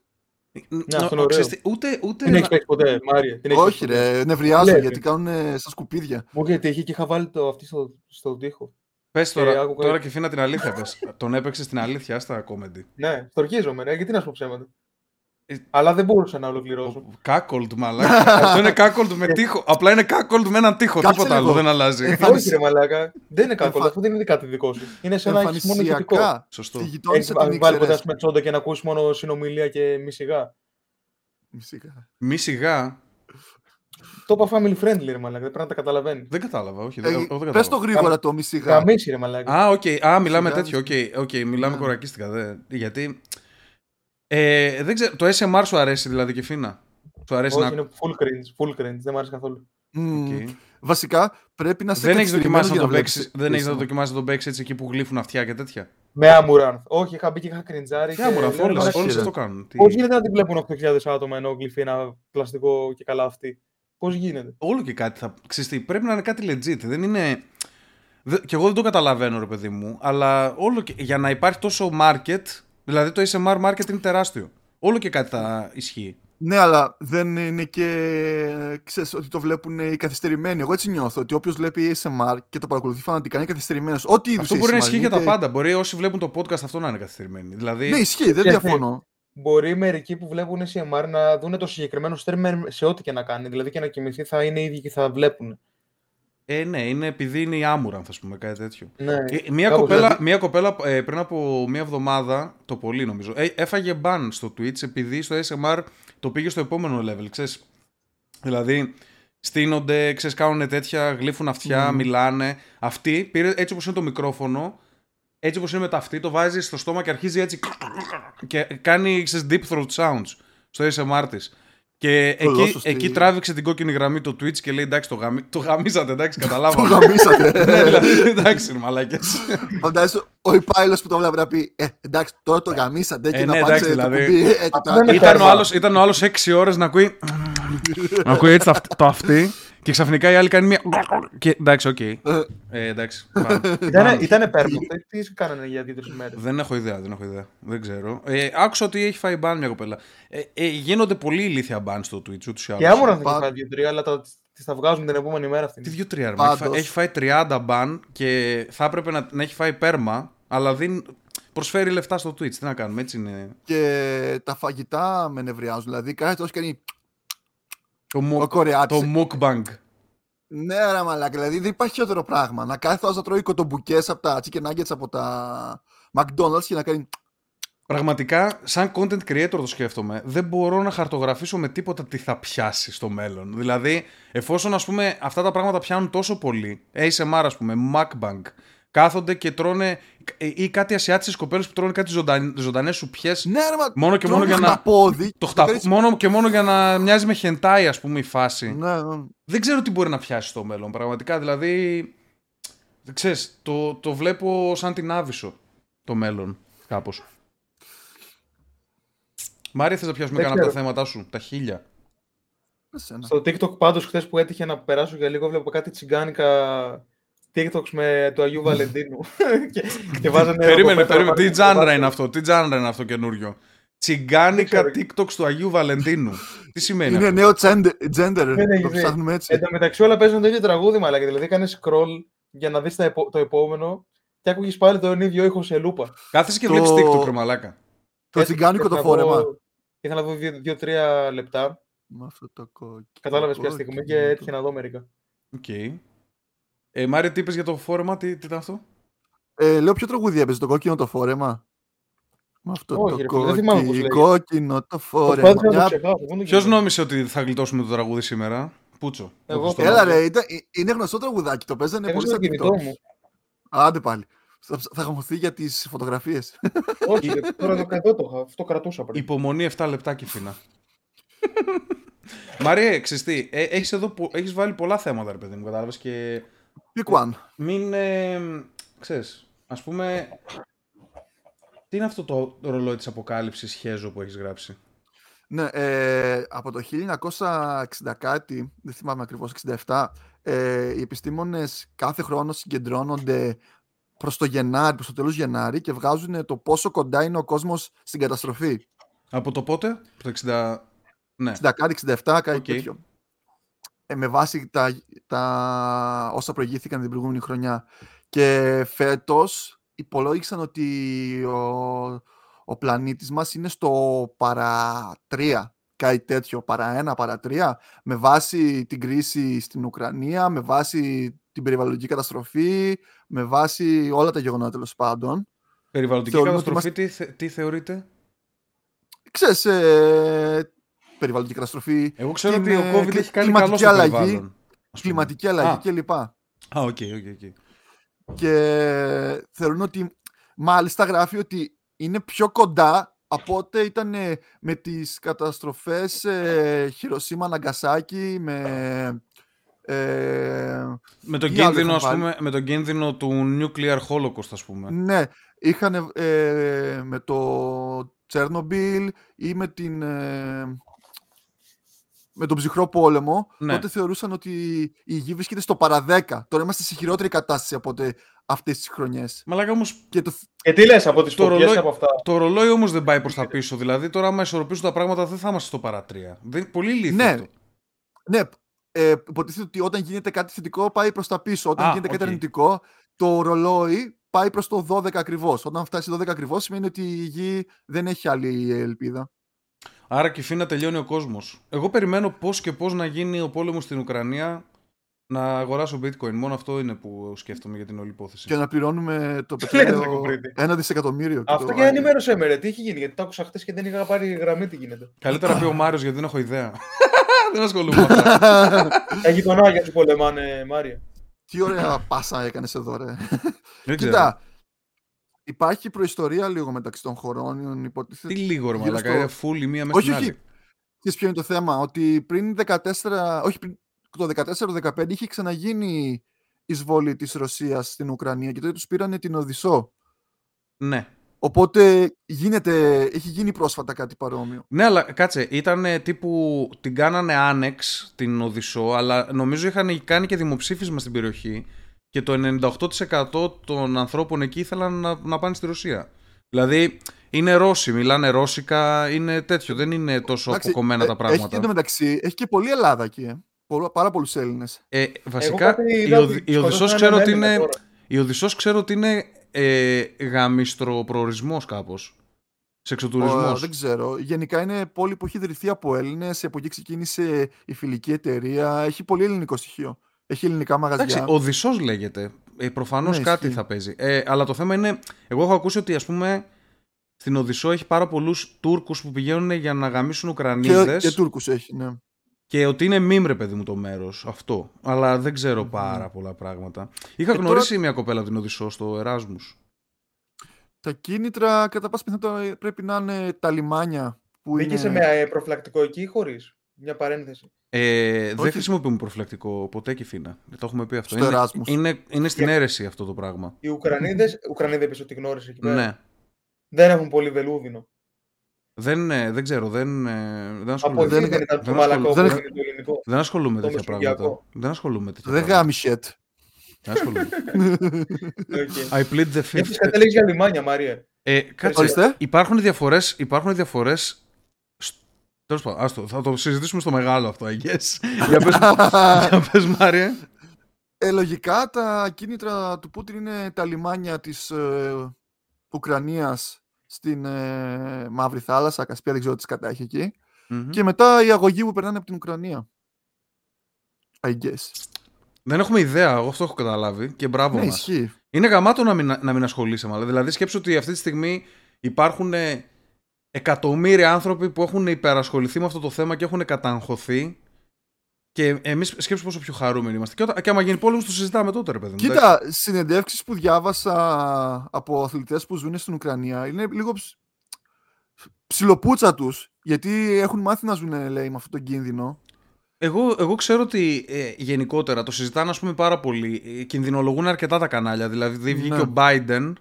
Ν-
αυτό είναι
ο-
ωραίο.
ξέρεις τι, ούτε, ούτε
Την
να-
έχεις παίξει ποτέ, Μάρια. Την έχεις
Όχι
παίξει ποτέ;
ρε, νευριάζω
Λέει,
γιατί
ρε.
κάνουν στα σκουπίδια.
Μου είχε τύχει και είχα βάλει το αυτή στο, στον τοίχο.
Πες τώρα,
Ε, άκουγα-
τώρα και φύνα την αλήθεια. Πες. *laughs* Τον έπαιξε στην αλήθεια στα comedy.
Ναι, στορκίζομαι, ναι, γιατί να σου πω ψέματα.
Ε,
Αλλά δεν μπορούσα να ολοκληρώσω.
Κάκολτ, μαλάκα. *laughs* Αυτό είναι κάκολτ με τείχο. Απλά είναι κάκολτ με έναν τείχο.
Κάτσε
Τίποτα άλλο
λίγο.
δεν αλλάζει.
Ε,
Όχι, ρε Μαλάκα. Δεν είναι κακό.
Εμφα-
Αυτό δεν είναι κάτι δικό σου. Είναι σαν να έχεις μόνο ηχητικό.
Εμφανισιακά.
Σωστό.
Στη
Έχεις
γειτόνισσα την
βάλει ποτέ
ήξερες.
ας πούμε, τσόντα και να ακούσει μόνο συνομιλία και μη σιγά.
Φυσικά.
Μη σιγά.
Το είπα family friendly, ρε Μαλάκα. Δεν πρέπει να τα καταλαβαίνεις.
Δεν κατάλαβα, όχι.
Ε,
δεν- εγώ δεν
Πες το
κατάλαβα.
γρήγορα το μισηγά.
Καμίσι, ρε Μαλάκα.
Α, οκ. Α, μιλάμε
Σιγά,
τέτοιο. Οκ, οκ, μιλάμε
Ναι.
κορακίστικα. δε. Γιατί. Ε, δεν ξέρω, το SMR σου αρέσει δηλαδή και φίνα; Σου αρέσει
Όχι,
να.
είναι full cringe. Full cringe. Δεν μου άρεσε καθόλου.
Μμμ.
Οκ.
Βασικά πρέπει να σε
Δεν έχεις δοκιμάσει να τον
βλέπεις
παίξει. Δεν έχεις να
χρήσιμο.
δοκιμάσει να τον παίξεις έτσι εκεί που γλύφουν αυτιά και τέτοια;
Με Άμουραν. Όχι, είχα μπει και είχα κριντζάρει.
Και άμορα,
λέω,
όλες,
εντάξει,
όλες
ρε.
αυτό κάνουν. Τι-
Πώ γίνεται να την βλέπουν 8.000 άτομα ενώ γλυφεί ένα πλαστικό και καλά αυτή. Πώς γίνεται.
Όλο και κάτι θα. Ξέρεις τι, πρέπει να είναι κάτι legit. Δεν είναι. Δε... Και εγώ δεν το καταλαβαίνω, ρε παιδί μου. Αλλά όλο και... για να υπάρχει τόσο market. Δηλαδή το ASMR market είναι τεράστιο. Όλο και κάτι θα ισχύει.
Ναι, αλλά δεν είναι και. ξέρεις ότι το βλέπουν οι καθυστερημένοι. Εγώ έτσι νιώθω ότι όποιος βλέπει ASMR και το παρακολουθεί φανατικά είναι καθυστερημένος. Ό,τι είδους
Αυτό μπορεί να ισχύει για τα
είτε-
πάντα. Μπορεί όσοι βλέπουν το podcast αυτό να είναι καθυστερημένοι. Δηλαδή.
Ναι, ισχύει, δεν
Και-
διαφωνώ.
Μπορεί μερικοί που βλέπουν CMR να δουν το συγκεκριμένο streamer σε ό,τι και να κάνει. Δηλαδή και να κοιμηθεί θα είναι οι ίδιοι και θα βλέπουν.
Ε, ναι, είναι επειδή είναι η άμουρα, θα πούμε, κάτι τέτοιο.
Ναι,
Και μια
κάπως
κοπέλα,
έτσι.
μια κοπέλα ε, πριν από μια εβδομάδα, το πολύ νομίζω, ε, έφαγε ban στο Twitch επειδή στο ASMR το πήγε στο επόμενο level, ξέρεις. Δηλαδή, στείνονται, ξέρεις, κάνουν τέτοια, γλύφουν αυτιά,
Μμμ.
μιλάνε. Αυτή πήρε έτσι όπως είναι το μικρόφωνο, έτσι όπως είναι με τα αυτή, το βάζει στο στόμα και αρχίζει έτσι και κάνει, ξέρεις, deep throat sounds στο ASMR της. Και εκεί,
σωστή.
εκεί τράβηξε την κόκκινη γραμμή το Twitch και λέει εντάξει το, γαμί... το γαμίσατε, εντάξει *laughs*
Το
καταλάβαμε.
γαμίσατε. *laughs*
ναι, δηλαδή, εντάξει, ρε μαλάκες.
Φαντάζεσαι ο υπάλληλος που το βλέπει να πει Ε, εντάξει, τώρα το γαμίσατε και
Ε,
να
ναι,
πάτε
εντάξει,
το
δηλαδή.
κουμπί. ε, και
Αυτό
τα-
δεν είναι
ήταν, ο
τέρμα.
άλλος, ήταν ο άλλος 6 ώρες να ακούει. να ακούει έτσι το αυτ- το αυτή. Και ξαφνικά η άλλη κάνει μια. Και, εντάξει, οκ. Ε, εντάξει. πάμε.
Ήτανε, ήτανε perma. Τι τι κάνανε για δύο-τρεις μέρες;
δεν έχω ιδέα, δεν έχω ιδέα. Δεν ξέρω. Ε, άκουσα ότι έχει φάει ban μια κοπέλα. Ε, ε, γίνονται πολύ ηλίθια ban στο Twitch ούτως ή άλλως.
Και Amouranth
Πα-
έχει φάει δύο-τρία, αλλά τα, τις τα βγάζουν την επόμενη μέρα αυτή.
Τι δύο τρία ρε, μα, έχει, φάει,
Πάντως.
έχει φάει 30 ban και θα έπρεπε να, να έχει φάει perma, αλλά δεν προσφέρει λεφτά στο Twitch. Τι να κάνουμε, έτσι είναι.
Και τα φαγητά με νευριάζουν. Δηλαδή, κάθε τόσο κάνει
Το,
ο
mo-
Κορεάτης.
το mukbang.
Ναι, ρε μαλάκα. Δηλαδή, δεν υπάρχει χειρότερο πράγμα. Να κάθεται να τρώει κοτομπουκές από τα chicken nuggets από τα McDonald's και να κάνει.
Πραγματικά, σαν content creator το σκέφτομαι, δεν μπορώ να χαρτογραφήσω με τίποτα τι θα πιάσει στο μέλλον. Δηλαδή, εφόσον ας πούμε αυτά τα πράγματα πιάνουν τόσο πολύ, ASMR ας πούμε, mukbang, κάθονται και τρώνε ε, ή κάτι ασιάτισες κοπέλες που τρώνε κάτι ζωνταν, ζωντανές σουπιές,
Ναι, ρε, μα.
Μόνο και μόνο
τρώει
για να-
χταπόδι
το
και
χταπ...
κάνεις-
μόνο και μόνο για να μοιάζει με χεντάι ας πούμε η φάση.
Ναι, ναι.
Δεν ξέρω τι μπορεί να πιάσει στο μέλλον, πραγματικά, δηλαδή, ξέρεις, το, το βλέπω σαν την άβυσο το μέλλον, κάπως. Μάρια, θες να πιάσουμε
Δεν
κανένα από τα
ξέρω.
θέματα σου, τα χίλια;
Εσένα.
Στο TikTok πάντως χθες που έτυχε να περάσω για λίγο, βλέπω κάτι τσιγκάνικα TikToks με του Αγίου Βαλεντίνου. *laughs* και, και βάζανε.
περίμενε,
από πέτρα
περίμενε.
πάνω
Τι
στο
τζάνρα
δάχτυλο.
είναι αυτό, τι τζάνρα είναι αυτό καινούριο; Τσιγκάνικα
Δεν
TikToks του Αγίου Βαλεντίνου. τι σημαίνει
Είναι
αυτό;
νέο gender, gender
Ναι, ναι,
το
ναι.
ψάχνουμε έτσι.
Εν τω μεταξύ όλα παίζουν το ίδιο τραγούδι, μαλάκα. Δηλαδή έκανε scroll για να δεις το επόμενο και άκουγες πάλι τον ίδιο ήχο σε λούπα.
Κάθεσαι και
το-
βλέπεις TikTok, ρε μαλάκα.
Το
Έτσι,
τσιγκάνικο το
ήθελα να δω-
φόρεμα.
Ήθελα να δω δύο- δύο-τρία λεπτά.
Με αυτό το κόκκινο.
Κατάλαβες ποια στιγμή και
κόκκινο.
έτυχε να δω μερικά.
Οκ. Ε, Μάρια, τι είπες για το φόρεμα, τι, τι ήταν αυτό;
Ε, λέω ποιο τραγούδι έπαιζε το κόκκινο το φόρεμα; Με αυτό
Όχι,
το
ρε φίλε, δεν θυμάμαι πώς
κόκκινο,
λέγεται.
κόκκινο το
Προσπάθησα
φόρεμα.
να το
Μια-
ξεχάσω. πού είναι το
Ποιος
κινητό.
νόμισε ότι θα γλιτώσουμε το τραγούδι σήμερα, Πούτσο.
Εγώ.
το Χριστό.
Έλα ρε, ήταν- ε, είναι γνωστό τραγουδάκι, το παίζανε
Έχω
πολύ
στο
στα
κινητό
TikTok.
μου.
Άντε πάλι. Θα, θα χαμωθεί για τις φωτογραφίες. *laughs*
Όχι, ρε, τώρα το εδώ το είχα. Αυτό κρατούσα πριν.
Υπομονή 7 λεπτά και φίνα. *laughs* Μαρία, ξέρεις τι, ε, έχεις, εδώ, πο- έχεις βάλει πολλά θέματα, ρε παιδί μου, κατάλαβες, και
Pick one.
μην, ε, ξέρεις, ας πούμε, τι είναι αυτό το ρολόι της αποκάλυψης χέζο που έχεις γράψει;
Ναι, ε, από το 1960 κάτι, δεν θυμάμαι ακριβώς, 67, ε, οι επιστήμονες κάθε χρόνο συγκεντρώνονται προς το Γενάρη, προς το τέλος Γενάρη και βγάζουν το πόσο κοντά είναι ο κόσμος στην καταστροφή.
Από το πότε, από το 60... Ναι,
60 κάτι, 67, κάτι
Οκ.
τέτοιο. Ε, με βάση τα, τα όσα προηγήθηκαν την προηγούμενη χρονιά. Και φέτος υπολόγισαν ότι ο, ο πλανήτης μας είναι στο παρά τρία, κάτι τέτοιο, παρά ένα, παρά τρία, με βάση την κρίση στην Ουκρανία, με βάση την περιβαλλοντική καταστροφή, με βάση όλα τα γεγονότα τέλος πάντων.
περιβαλλοντική
Θεωρούμε ότι
καταστροφή, τι, θε- τι θεωρείτε;
Ξέρεις, ε, περιβαλλοντική καταστροφή,
Εγώ ξέρω
την,
ότι ο
ε,
COVID
κλι-
έχει κάνει καλό
κλιματική
στο
αλλαγή,
περιβάλλον. ας πούμε.
κλιματική αλλαγή
Α.
κλπ.
Α, OK, OK, OK.
και θεωρούν ότι μάλιστα γράφει ότι είναι πιο κοντά από ό,τι ήταν ε, με τις καταστροφές ε, Χιροσίμα Ναγκασάκι με Ε,
Με τον,
Τι άλλο
κίνδυνο,
είχαν
ας
βάλει;
πούμε, με τον κίνδυνο του nuclear holocaust, ας πούμε.
ναι, είχαν ε, με το Τσέρνομπιλ ή με την... ε, με τον ψυχρό πόλεμο,
Ναι.
τότε θεωρούσαν ότι η γη βρίσκεται στο παραδέκα. Τώρα είμαστε σε χειρότερη κατάσταση από τε- αυτές τις χρονιές.
Μαλάκα όμως
Και το,
Και τι λες από τις
Το
φωτιές
ρολόι-
από αυτά;
το ρολόι όμως δεν πάει προς τα πίσω. Δηλαδή τώρα άμα ισορροπήσουν τα πράγματα δεν θα είμαστε στο παρατρία. Δεν, πολύ ηλίθιο
Ναι.
αυτό.
Ναι, ε, υποτίθεται ότι όταν γίνεται κάτι θετικό πάει προς τα πίσω. Όταν
Α,
γίνεται κάτι
οκ.
αρνητικό, το ρολόι πάει προς το 12 ακριβώς. Όταν φτάσει 12 ακριβώς σημαίνει ότι η γη δεν έχει άλλη ελπίδα.
Άρα και να τελειώνει ο κόσμος. Εγώ περιμένω πώς και πώς να γίνει ο πόλεμος στην Ουκρανία να αγοράσω bitcoin. Μόνο αυτό είναι που σκέφτομαι για την όλη υπόθεση.
Και να πληρώνουμε το
Λέτε, *laughs*
πετρέλαιο
Κακοπρίτη.
ένα δισεκατομμύριο. και
Αυτό
το-
και ενημέρωσέ με, ρε. Τι έχει γίνει, γιατί το άκουσα χθες και δεν είχα πάρει γραμμή τι γίνεται.
Καλύτερα πει ο Μάριος γιατί δεν έχω ιδέα. *laughs* δεν ασχολούμαι με αυτά.
Τα *laughs* γειτονάκια σου πολεμάνε, Μάρια.
Τι ωραία πάσα έκανες εδώ, ρε.
δεν ξέρω.
Κοίτα, υπάρχει προϊστορία λίγο μεταξύ των χωρών. Υποτίθεται...
Τι λίγο ρε
γύρω
μαλακά,
στο-
είναι full η μία μέσα
Όχι,
στην
όχι.
άλλη.
Ξέρεις ποιο είναι το θέμα, ότι πριν 14, όχι πριν το 14-15 είχε ξαναγίνει εισβολή της Ρωσίας στην Ουκρανία και τότε τους πήρανε την Οδυσσό.
Ναι.
Οπότε γίνεται, έχει γίνει πρόσφατα κάτι παρόμοιο.
Ναι, αλλά κάτσε, ήταν τύπου. την κάνανε άνεξ την Οδυσσό, αλλά νομίζω είχαν κάνει και δημοψήφισμα στην περιοχή και το 98% των ανθρώπων εκεί ήθελαν να, να πάνε στη Ρωσία. Δηλαδή, είναι Ρώσοι, μιλάνε Ρώσικα, είναι τέτοιο, δεν είναι τόσο
Εντάξει,
αποκομμένα
ε,
τα
Έχει
πράγματα.
και εντωμεταξύ, έχει και πολλή Ελλάδα εκεί. Ε. Πολλά- Πάρα πολλούς Έλληνες.
Ε, βασικά,
κάτι
η,
είδα
Οδ-
ότι
η Οδυσσός
σκοτώσανε
ξέρω
έναν
ότι
Έλληνα
είναι,
τώρα.
η Οδυσσός ξέρω ότι είναι ε, γαμιστροπροορισμός κάπως. Σεξοτουρισμός.
δεν ξέρω. Γενικά είναι πόλη που έχει ιδρυθεί από Έλληνες. Από εκεί ξεκίνησε η φιλική εταιρεία. Έχει πολύ ελληνικό στοιχείο. Έχει ελληνικά μαγαζιά.
Εντάξει, Οδυσσός λέγεται. Ε, Προφανώς
Ναι,
κάτι
ισχύει.
θα παίζει. Ε, αλλά το θέμα είναι. Εγώ έχω ακούσει ότι ας πούμε στην Οδυσσό έχει πάρα πολλούς Τούρκους που πηγαίνουν για να γαμίσουν
και,
Ουκρανίδες.
και Τούρκους έχει, ναι.
Και ότι είναι μίμ, ρε παιδί μου, το μέρος αυτό. Αλλά δεν ξέρω
Μμμ.
πάρα πολλά πράγματα. Είχα
Ε, τώρα-
γνωρίσει μια κοπέλα από την Οδυσσό στο Εράσμους.
Τα κίνητρα κατά πάσα πιθανότητα πρέπει να είναι τα λιμάνια που
Μπήκε σε
είναι...
με ε, προφυλακτικό εκεί ή χωρίς; Μια παρένθεση.
Ε, δεν
Όχι.
χρησιμοποιούμε προφυλακτικό ποτέ και φίνα. Δεν το έχουμε πει αυτό.
Στο
είναι,
Εράσμους.
είναι, είναι στην
Για-
αίρεση αυτό το πράγμα.
Οι Ουκρανίδες, Ουκρανίδες είπες ότι γνώρισε εκεί πέρα.
Ναι.
Δεν έχουν πολύ βελούδινο.
Δεν, ε, δεν ξέρω, δεν, ε, δεν
Από
ασχολούμαι.
δεν-
εκεί δεν ήταν το
δεν
μαλακό που
δεν-
είναι το ελληνικό.
Δεν ασχολούμαι με
Το
τέτοια πράγματα.
μεσογειακό.
Δεν ασχολούμαι με τέτοια
Δεν
πράγματα.
γάμισετ.
Δεν ασχολούμαι. *laughs*
Okay.
I plead the fifth.
Έχεις καταλήξει για λιμάνια, Μαρία.
Ε, κάτσε,
Ορίστε.
υπάρχουν διαφορές, υπάρχουν διαφορές σ- Τέλος πάντων, άστο, θα το συζητήσουμε στο μεγάλο αυτό, I guess. *laughs* για, πες, *laughs* για πες, Μάριε.
Ε, λογικά τα κίνητρα του Πούτιν είναι τα λιμάνια της ε, Ουκρανίας στην ε, Μαύρη Θάλασσα, Κασπία, δεν ξέρω τι κατά έχει εκεί.
Μμμ.
Και μετά οι αγωγοί που περνάνε από την Ουκρανία. I guess.
Δεν έχουμε ιδέα, εγώ αυτό έχω καταλάβει και μπράβο
Ναι,
μας.
ισχύει.
Είναι γαμάτο να μην, να μην ασχολείσαι μάλλον. Δηλαδή σκέψου ότι αυτή τη στιγμή υπάρχουν ε, εκατομμύρια άνθρωποι που έχουν υπερασχοληθεί με αυτό το θέμα και έχουν καταγχωθεί και εμείς σκέψου πόσο πιο χαρούμενοι είμαστε. Και, όταν, και άμα γίνει πόλεμος το συζητάμε τότε ρε παιδί μου. εντάξει.
Κοίτα, συνεντεύξεις που διάβασα από αθλητές που ζουν στην Ουκρανία είναι λίγο ψ... ψιλοπούτσα τους, γιατί έχουν μάθει να ζουν, λέει, με αυτόν τον κίνδυνο.
Εγώ, εγώ ξέρω ότι ε, γενικότερα το συζητάνε ας πούμε πάρα πολύ. Ε, Κινδυνολογούν αρκετά τα κανάλια. Δηλαδή βγήκε
Ναι.
ο Biden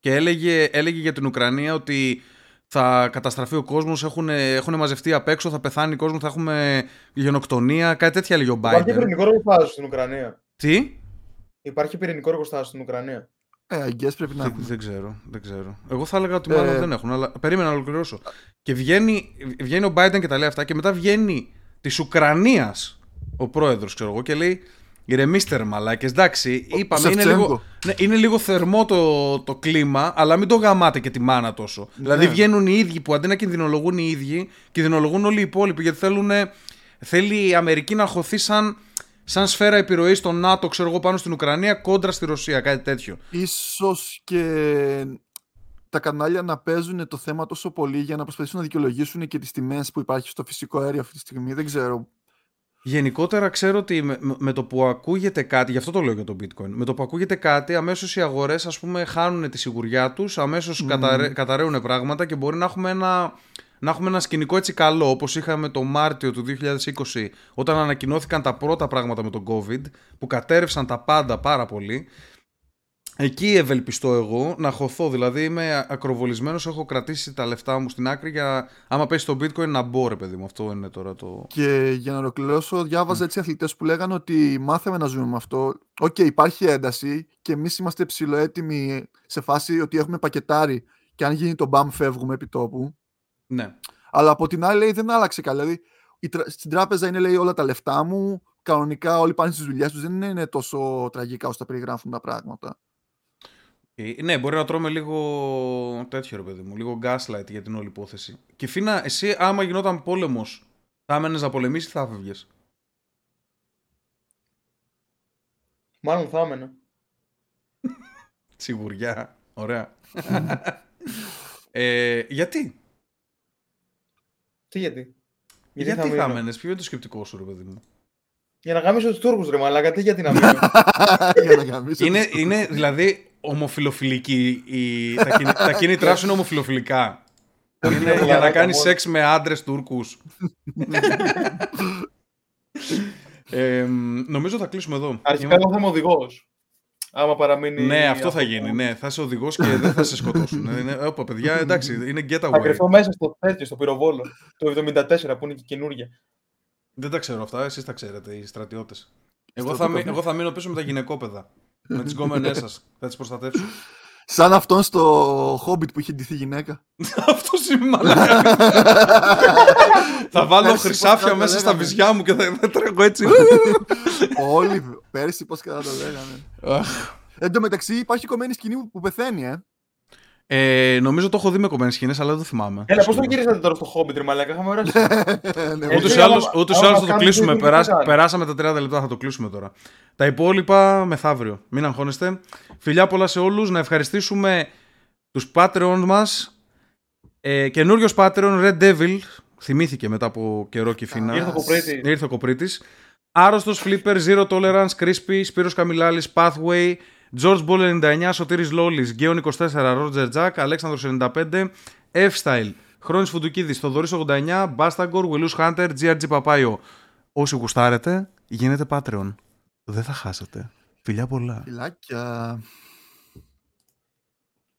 και έλεγε, έλεγε για την Ουκρανία ότι θα καταστραφεί ο κόσμος, έχουν, έχουν μαζευτεί απ' έξω, θα πεθάνει ο κόσμος, θα έχουμε γενοκτονία, κάτι τέτοια έλεγε ο
Υπάρχει
Biden.
πυρηνικό εργοστάσιο στην Ουκρανία.
Τι;
Υπάρχει πυρηνικό εργοστάσιο στην Ουκρανία.
Ε, I guess πρέπει να
Δεν,
έχουν.
δεν ξέρω, δεν ξέρω. Εγώ θα έλεγα ότι μάλλον
Ε,
δεν έχουν, αλλά περίμενα να ολοκληρώσω. Και βγαίνει, βγαίνει ο Biden και τα λέει αυτά και μετά βγαίνει της Ουκρανίας ο πρόεδρος, ξέρω εγώ, και λέει. Ηρεμήστε ρε μαλάκες, εντάξει,
Ο-
είπαμε,
ο
είναι
Σεφτσέγκο.
λίγο, ναι, είναι λίγο θερμό το, το κλίμα, αλλά μην το γαμάτε και τη μάνα τόσο. Δηλαδή
Ναι.
βγαίνουν οι ίδιοι που αντί να κινδυνολογούν οι ίδιοι, κινδυνολογούν όλοι οι υπόλοιποι, γιατί θέλουν, θέλει η Αμερική να χωθεί σαν, σαν σφαίρα επιρροής στο ΝΑΤΟ, ξέρω εγώ, πάνω στην Ουκρανία, κόντρα στη Ρωσία, κάτι τέτοιο.
Ίσως και τα κανάλια να παίζουν το θέμα τόσο πολύ για να προσπαθήσουν να δικαιολογήσουν και τις τιμές που υπάρχει στο φυσικό αέριο αυτή τη στιγμή. Δεν ξέρω.
Γενικότερα ξέρω ότι με, με το που ακούγεται κάτι, γι' αυτό το λέω για το bitcoin, με το που ακούγεται κάτι αμέσως οι αγορές ας πούμε χάνουν τη σιγουριά τους, αμέσως
Μμμ.
καταραίουν πράγματα και μπορεί να έχουμε ένα να έχουμε ένα σκηνικό έτσι καλό, όπως είχαμε το Μάρτιο του 2020, όταν ανακοινώθηκαν τα πρώτα πράγματα με τον COVID, που κατέρευσαν τα πάντα πάρα πολύ. Εκεί ευελπιστώ εγώ να χωθώ. Δηλαδή είμαι ακροβολισμένος, έχω κρατήσει τα λεφτά μου στην άκρη για άμα πέσει το bitcoin να μπω ρε παιδί μου. Αυτό είναι τώρα το...
Και για να ολοκληρώσω, διάβαζα έτσι αθλητές που λέγανε ότι μάθαμε να ζούμε με αυτό. Οκ, υπάρχει ένταση και εμείς είμαστε ψιλοέτοιμοι σε φάση ότι έχουμε πακετάρει και αν γίνει το μπαμ φεύγουμε επί τόπου.
Ναι.
Αλλά από την άλλη λέει δεν άλλαξε κάτι. Δηλαδή η τρα- στην τράπεζα είναι λέει όλα τα λεφτά μου. Κανονικά όλοι πάνε στις δουλειές τους. Δεν είναι τόσο τραγικά όσο τα περιγράφουν τα πράγματα.
Ε, Ναι, μπορεί να τρώμε λίγο τέτοιο ρε παιδί μου, λίγο gaslight για την όλη υπόθεση. Και Φίνα, εσύ άμα γινόταν πόλεμος, θα έμενες να πολεμήσεις ή θα έφευγες.
Μάλλον θα έμενα. *laughs*
Σιγουριά, ωραία. ε, γιατί,
Τι γιατί;
γιατί, θα,
μείνω;
έμενες, ποιο είναι το σκεπτικό σου ρε παιδί μου;
Για να γαμίσω τους Τούρκους ρε μαλάκα, τι γιατί να μείνω; *laughs*
για να γαμίσω.
είναι, είναι δηλαδή ομοφιλοφιλική, η, τα, κίνη- τα κίνητρά σου είναι ομοφιλοφιλικά. είναι
είναι
για να
μαλάκα
κάνεις
μόνο.
σεξ με άντρες Τούρκους. *laughs* ε, νομίζω θα κλείσουμε εδώ.
Αρχικά εγώ θα είμαι οδηγός. Άμα παραμείνει.
Ναι, αυτό θα γίνει. Ναι, θα είσαι οδηγός και δεν θα σε σκοτώσουν. Ε, *laughs* είναι, όπα, παιδιά, εντάξει, είναι
Θα
getaway.
κρυφτώ μέσα στο τέτοιο, στο πυροβόλο. Το 74 που είναι και καινούργια.
Δεν τα ξέρω αυτά, εσείς τα ξέρετε, οι στρατιώτες. Εγώ, θα,
Στρατόπεδα.
μει- εγώ θα μείνω πίσω με τα γυναικόπαιδα. Με τις γκόμενές σας. Θα τις προστατεύσω.
Σαν αυτόν στο Hobbit που είχε ντυθεί γυναίκα. *laughs*
Αυτό είναι μαλάκα. θα βάλω
Πέρσι,
χρυσάφια
πώς
μέσα
το
στα
λέγανε.
βυζιά μου και θα, θα τρέχω έτσι.
Όλοι πέρσι πώς κατά το λέγανε.
Αχ.
Εν τω μεταξύ υπάρχει κομμένη σκηνή που- που πεθαίνει, ε.
Ε, νομίζω το έχω δει με κομμένες σκηνές, αλλά δεν το θυμάμαι.
Έλα, πώς το γυρίσατε τώρα στο Hobbit, ρε μαλάκα, είχαμε ωράσει. *laughs*
Ναι,
Ε,
Ούτως ή
Εσύ,
άλλω
άμα-
ούτως ή
άμα
άλλως θα το
κάνεις
κλείσουμε.
βίντεο,
Περάσα-
τι θα
περάσαμε τα 30 λεπτά, θα το κλείσουμε τώρα. Τα υπόλοιπα μεθαύριο. Μην αγχώνεστε. Φιλιά πολλά σε όλους. Να ευχαριστήσουμε τους Patreon μας. Ε, Καινούριο Patreon, Red Devil. Θυμήθηκε μετά από καιρό και φίνα.
Ήρθε ο Κοπρίτης.
Ήρθε ο Κοπρίτης. Άρρωστος Flipper, Zero Tolerance, Crispy, Σπύρος Καμιλάλης, Pathway, George Ball 99, Σωτήρης Λόλης, Γκέον 24, Roger Jack, Αλέξανδρος 95, F-Style, Χρόνης Φουντουκίδης, Θοδωρής 89, Bastagor, Willus Hunter, GRG Παπάιο. Όσοι γουστάρετε, γίνετε Patreon. Δεν θα χάσετε. Φιλιά πολλά.
Φιλάκια.